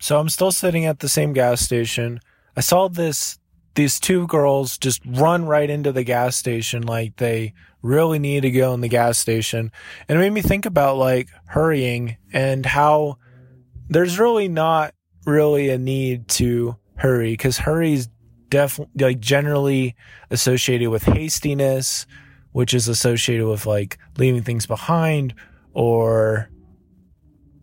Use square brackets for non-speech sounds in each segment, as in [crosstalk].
So I'm still sitting at the same gas station. I saw this these two girls just run right into the gas station like they really need to go in the gas station. And it made me think about like hurrying and how there's really not really a need to hurry because hurry is definitely like generally associated with hastiness, which is associated with like leaving things behind or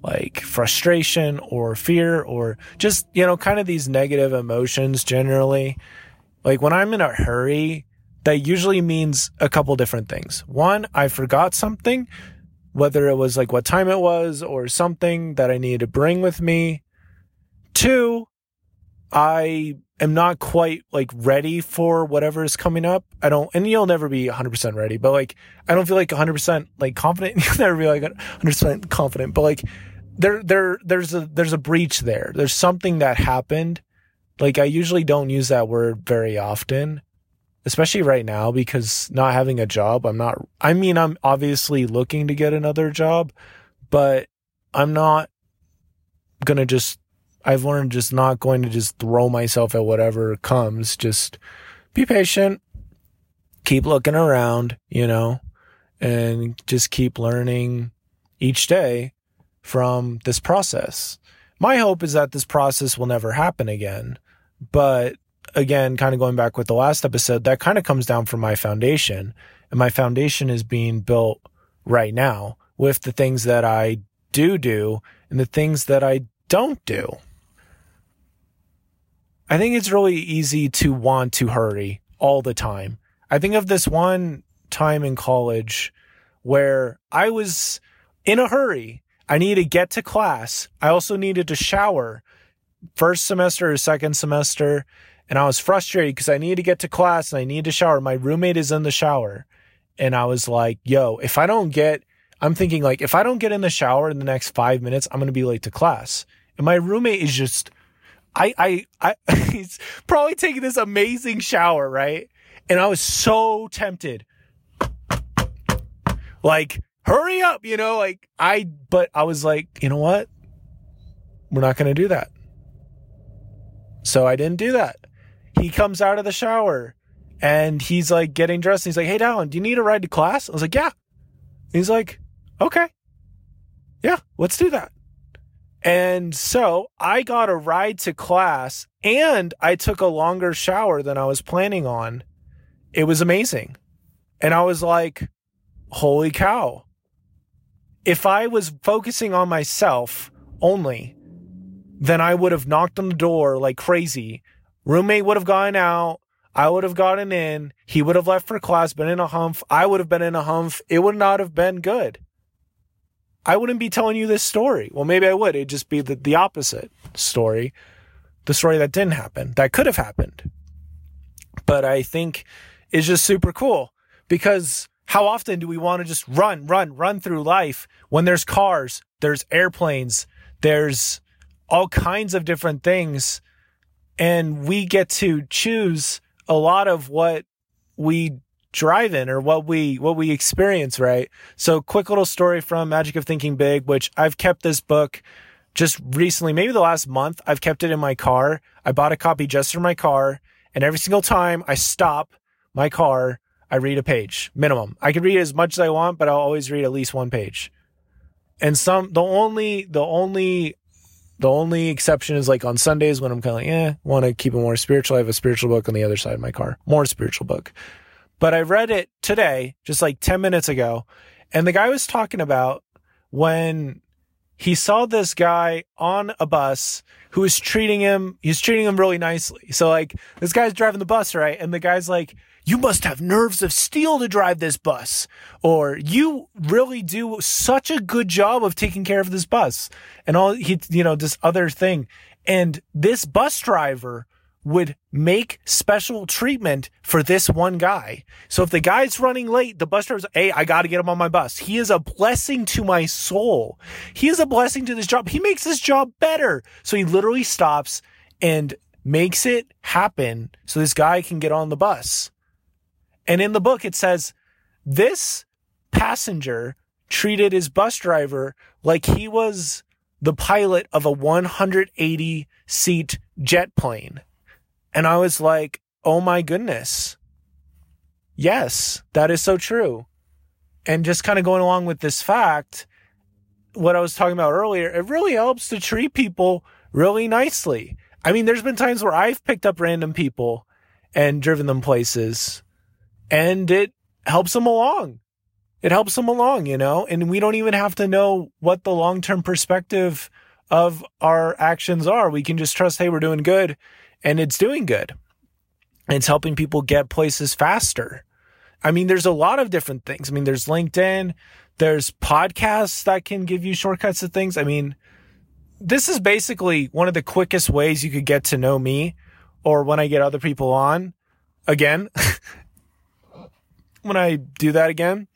like frustration or fear or just, you know, kind of these negative emotions generally. Like when I'm in a hurry, that usually means a couple different things. One, I forgot something, whether it was like what time it was or something that I needed to bring with me. Two, I am not quite like ready for whatever is coming up. I don't, and you'll never be 100% ready, but like, I don't feel like 100% like confident. [laughs] You'll never be like 100% confident, but like, there, there, there's a, there's a breach there. There's something that happened. Like, I usually don't use that word very often, especially right now because not having a job, I'm not, I mean, I'm obviously looking to get another job, but I'm not going to just, I've learned just not going to just throw myself at whatever comes. Just be patient, keep looking around, you know, and just keep learning each day from this process. My hope is that this process will never happen again. But again, kind of going back with the last episode, that kind of comes down from my foundation. And my foundation is being built right now with the things that I do do and the things that I don't do. I think it's really easy to want to hurry all the time. I think of this one time in college where I was in a hurry I needed to get to class. I also needed to shower first semester or second semester. And I was frustrated because I needed to get to class and I needed to shower. My roommate is in the shower. And I was like, yo, if I don't get, I'm thinking like, if I don't get in the shower in the next five minutes, I'm going to be late to class. And my roommate is just, I, I, I, [laughs] he's probably taking this amazing shower, right? And I was so tempted. Like, hurry up, you know, like I, but I was like, you know what? We're not going to do that. So I didn't do that. He comes out of the shower and he's like getting dressed. And he's like, Hey, Dallin, do you need a ride to class? I was like, Yeah. He's like, Okay. Yeah, let's do that. And so I got a ride to class and I took a longer shower than I was planning on. It was amazing. And I was like, holy cow if I was focusing on myself only, then I would have knocked on the door like crazy. Roommate would have gone out. I would have gotten in. He would have left for class, been in a humph. I would have been in a humph. It would not have been good. I wouldn't be telling you this story. Well, maybe I would. It'd just be the, the opposite story. The story that didn't happen, that could have happened. But I think is just super cool because how often do we want to just run, run, run through life when there's cars, there's airplanes, there's all kinds of different things, and we get to choose a lot of what we drive in or what we what we experience, right? So quick little story from Magic of Thinking Big, which I've kept this book just recently, maybe the last month, I've kept it in my car. I bought a copy just for my car, and every single time I stop my car, I read a page minimum. I can read as much as I want, but I'll always read at least one page. And some, the only, the only, the only exception is like on Sundays when I'm kind of like, eh, want to keep it more spiritual. I have a spiritual book on the other side of my car, more spiritual book. But I read it today, just like 10 minutes ago. And the guy was talking about when he saw this guy on a bus who was treating him, he's treating him really nicely. So like this guy's driving the bus, right? And the guy's like, you must have nerves of steel to drive this bus. Or you really do such a good job of taking care of this bus and all he, you know, this other thing. And this bus driver would make special treatment for this one guy. So if the guy's running late, the bus driver's, hey, I got to get him on my bus. He is a blessing to my soul. He is a blessing to this job. He makes this job better. So he literally stops and makes it happen so this guy can get on the bus. And in the book, it says this passenger treated his bus driver like he was the pilot of a 180 seat jet plane. And I was like, oh my goodness. Yes, that is so true. And just kind of going along with this fact, what I was talking about earlier, it really helps to treat people really nicely. I mean, there's been times where I've picked up random people and driven them places and it helps them along. It helps them along, you know, and we don't even have to know what the long term perspective of our actions are. We can just trust, hey, we're doing good and it's doing good. It's helping people get places faster. I mean, there's a lot of different things. I mean, there's LinkedIn, there's podcasts that can give you shortcuts to things. I mean, this is basically one of the quickest ways you could get to know me or when I get other people on again. [laughs] when I do that again,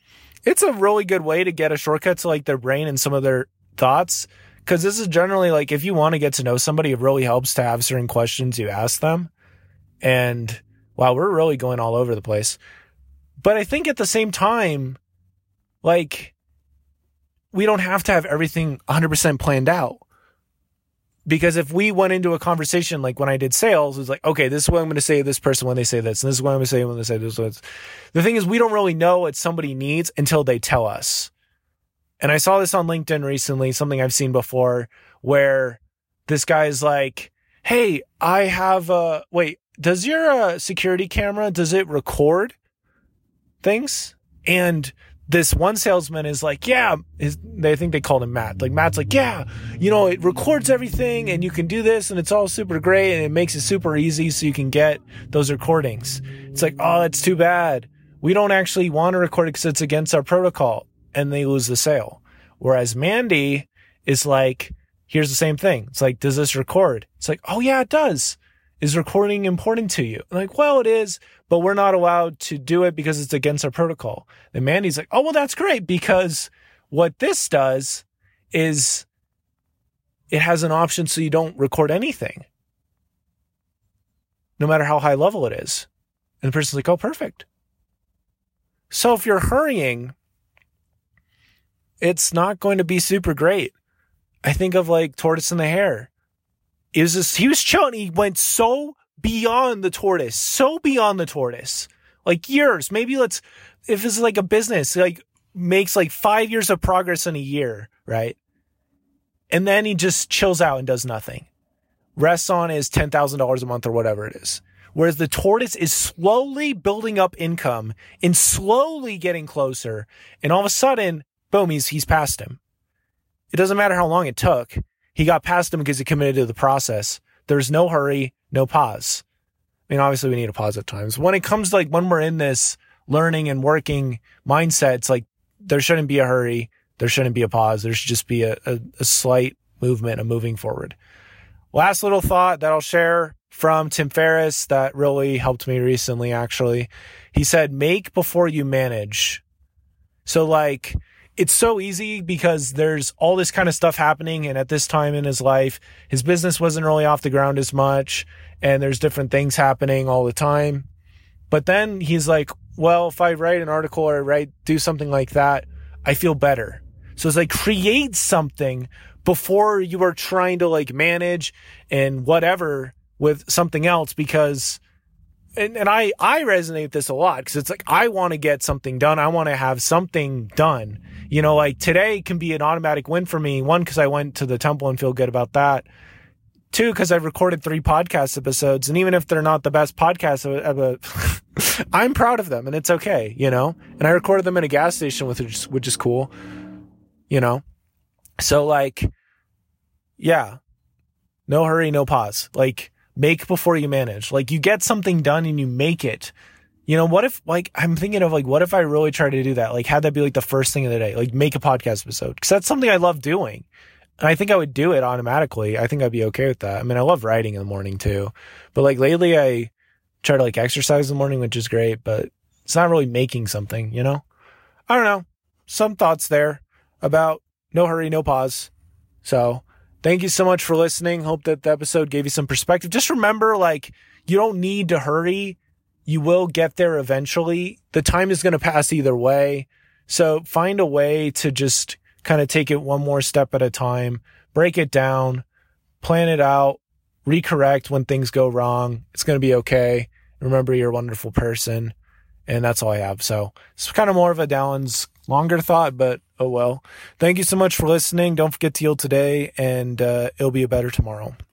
it's a really good way to get a shortcut to like their brain and some of their thoughts. Cause this is generally like if you want to get to know somebody, it really helps to have certain questions you ask them. And wow, we're really going all over the place. But I think at the same time, like, we don't have to have everything 100% planned out. Because if we went into a conversation like when I did sales, it's like, okay, this is what I'm going to say to this person when they say this, and this is what I'm going to say when they say this. The thing is, we don't really know what somebody needs until they tell us. And I saw this on LinkedIn recently, something I've seen before, where this guy's like, "Hey, I have a wait. Does your uh, security camera does it record things?" And this one salesman is like, yeah, his, they think they called him Matt. Like Matt's like, yeah, you know, it records everything and you can do this and it's all super great and it makes it super easy so you can get those recordings. It's like, oh, that's too bad. We don't actually want to record it because it's against our protocol and they lose the sale. Whereas Mandy is like, here's the same thing. It's like, does this record? It's like, oh yeah, it does. Is recording important to you? I'm like, well, it is, but we're not allowed to do it because it's against our protocol. And Mandy's like, oh, well, that's great because what this does is it has an option so you don't record anything, no matter how high level it is. And the person's like, oh, perfect. So if you're hurrying, it's not going to be super great. I think of like Tortoise and the Hare. Was just, he was chilling. He went so beyond the tortoise, so beyond the tortoise, like years. Maybe let's, if it's like a business, like makes like five years of progress in a year, right? And then he just chills out and does nothing. Rests on his $10,000 a month or whatever it is. Whereas the tortoise is slowly building up income and slowly getting closer. And all of a sudden, boom, he's, he's past him. It doesn't matter how long it took. He got past him because he committed to the process. There's no hurry no pause. I mean, obviously we need a pause at times. When it comes to like when we're in this learning and working mindset, it's like there shouldn't be a hurry. There shouldn't be a pause. There should just be a, a, a slight movement, a moving forward. Last little thought that I'll share from Tim Ferriss that really helped me recently, actually. He said, make before you manage. So like, it's so easy because there's all this kind of stuff happening. And at this time in his life, his business wasn't really off the ground as much. And there's different things happening all the time. But then he's like, well, if I write an article or write, do something like that, I feel better. So it's like create something before you are trying to like manage and whatever with something else because and, and I, I resonate with this a lot because it's like I want to get something done. I want to have something done. You know, like today can be an automatic win for me. One, because I went to the temple and feel good about that. Two, because I've recorded three podcast episodes, and even if they're not the best podcasts, [laughs] I'm proud of them, and it's okay, you know. And I recorded them in a gas station, which which is cool, you know. So like, yeah, no hurry, no pause. Like, make before you manage. Like you get something done and you make it. You know, what if like I'm thinking of like what if I really try to do that? Like have that be like the first thing of the day, like make a podcast episode because that's something I love doing. And I think I would do it automatically. I think I'd be okay with that. I mean, I love writing in the morning too. But like lately I try to like exercise in the morning, which is great, but it's not really making something, you know? I don't know. Some thoughts there about no hurry, no pause. So Thank you so much for listening. Hope that the episode gave you some perspective. Just remember, like, you don't need to hurry. You will get there eventually. The time is going to pass either way. So find a way to just kind of take it one more step at a time break it down, plan it out, recorrect when things go wrong. It's going to be okay. Remember, you're a wonderful person. And that's all I have. So it's kind of more of a Dallin's longer thought, but oh well. Thank you so much for listening. Don't forget to heal today, and uh, it'll be a better tomorrow.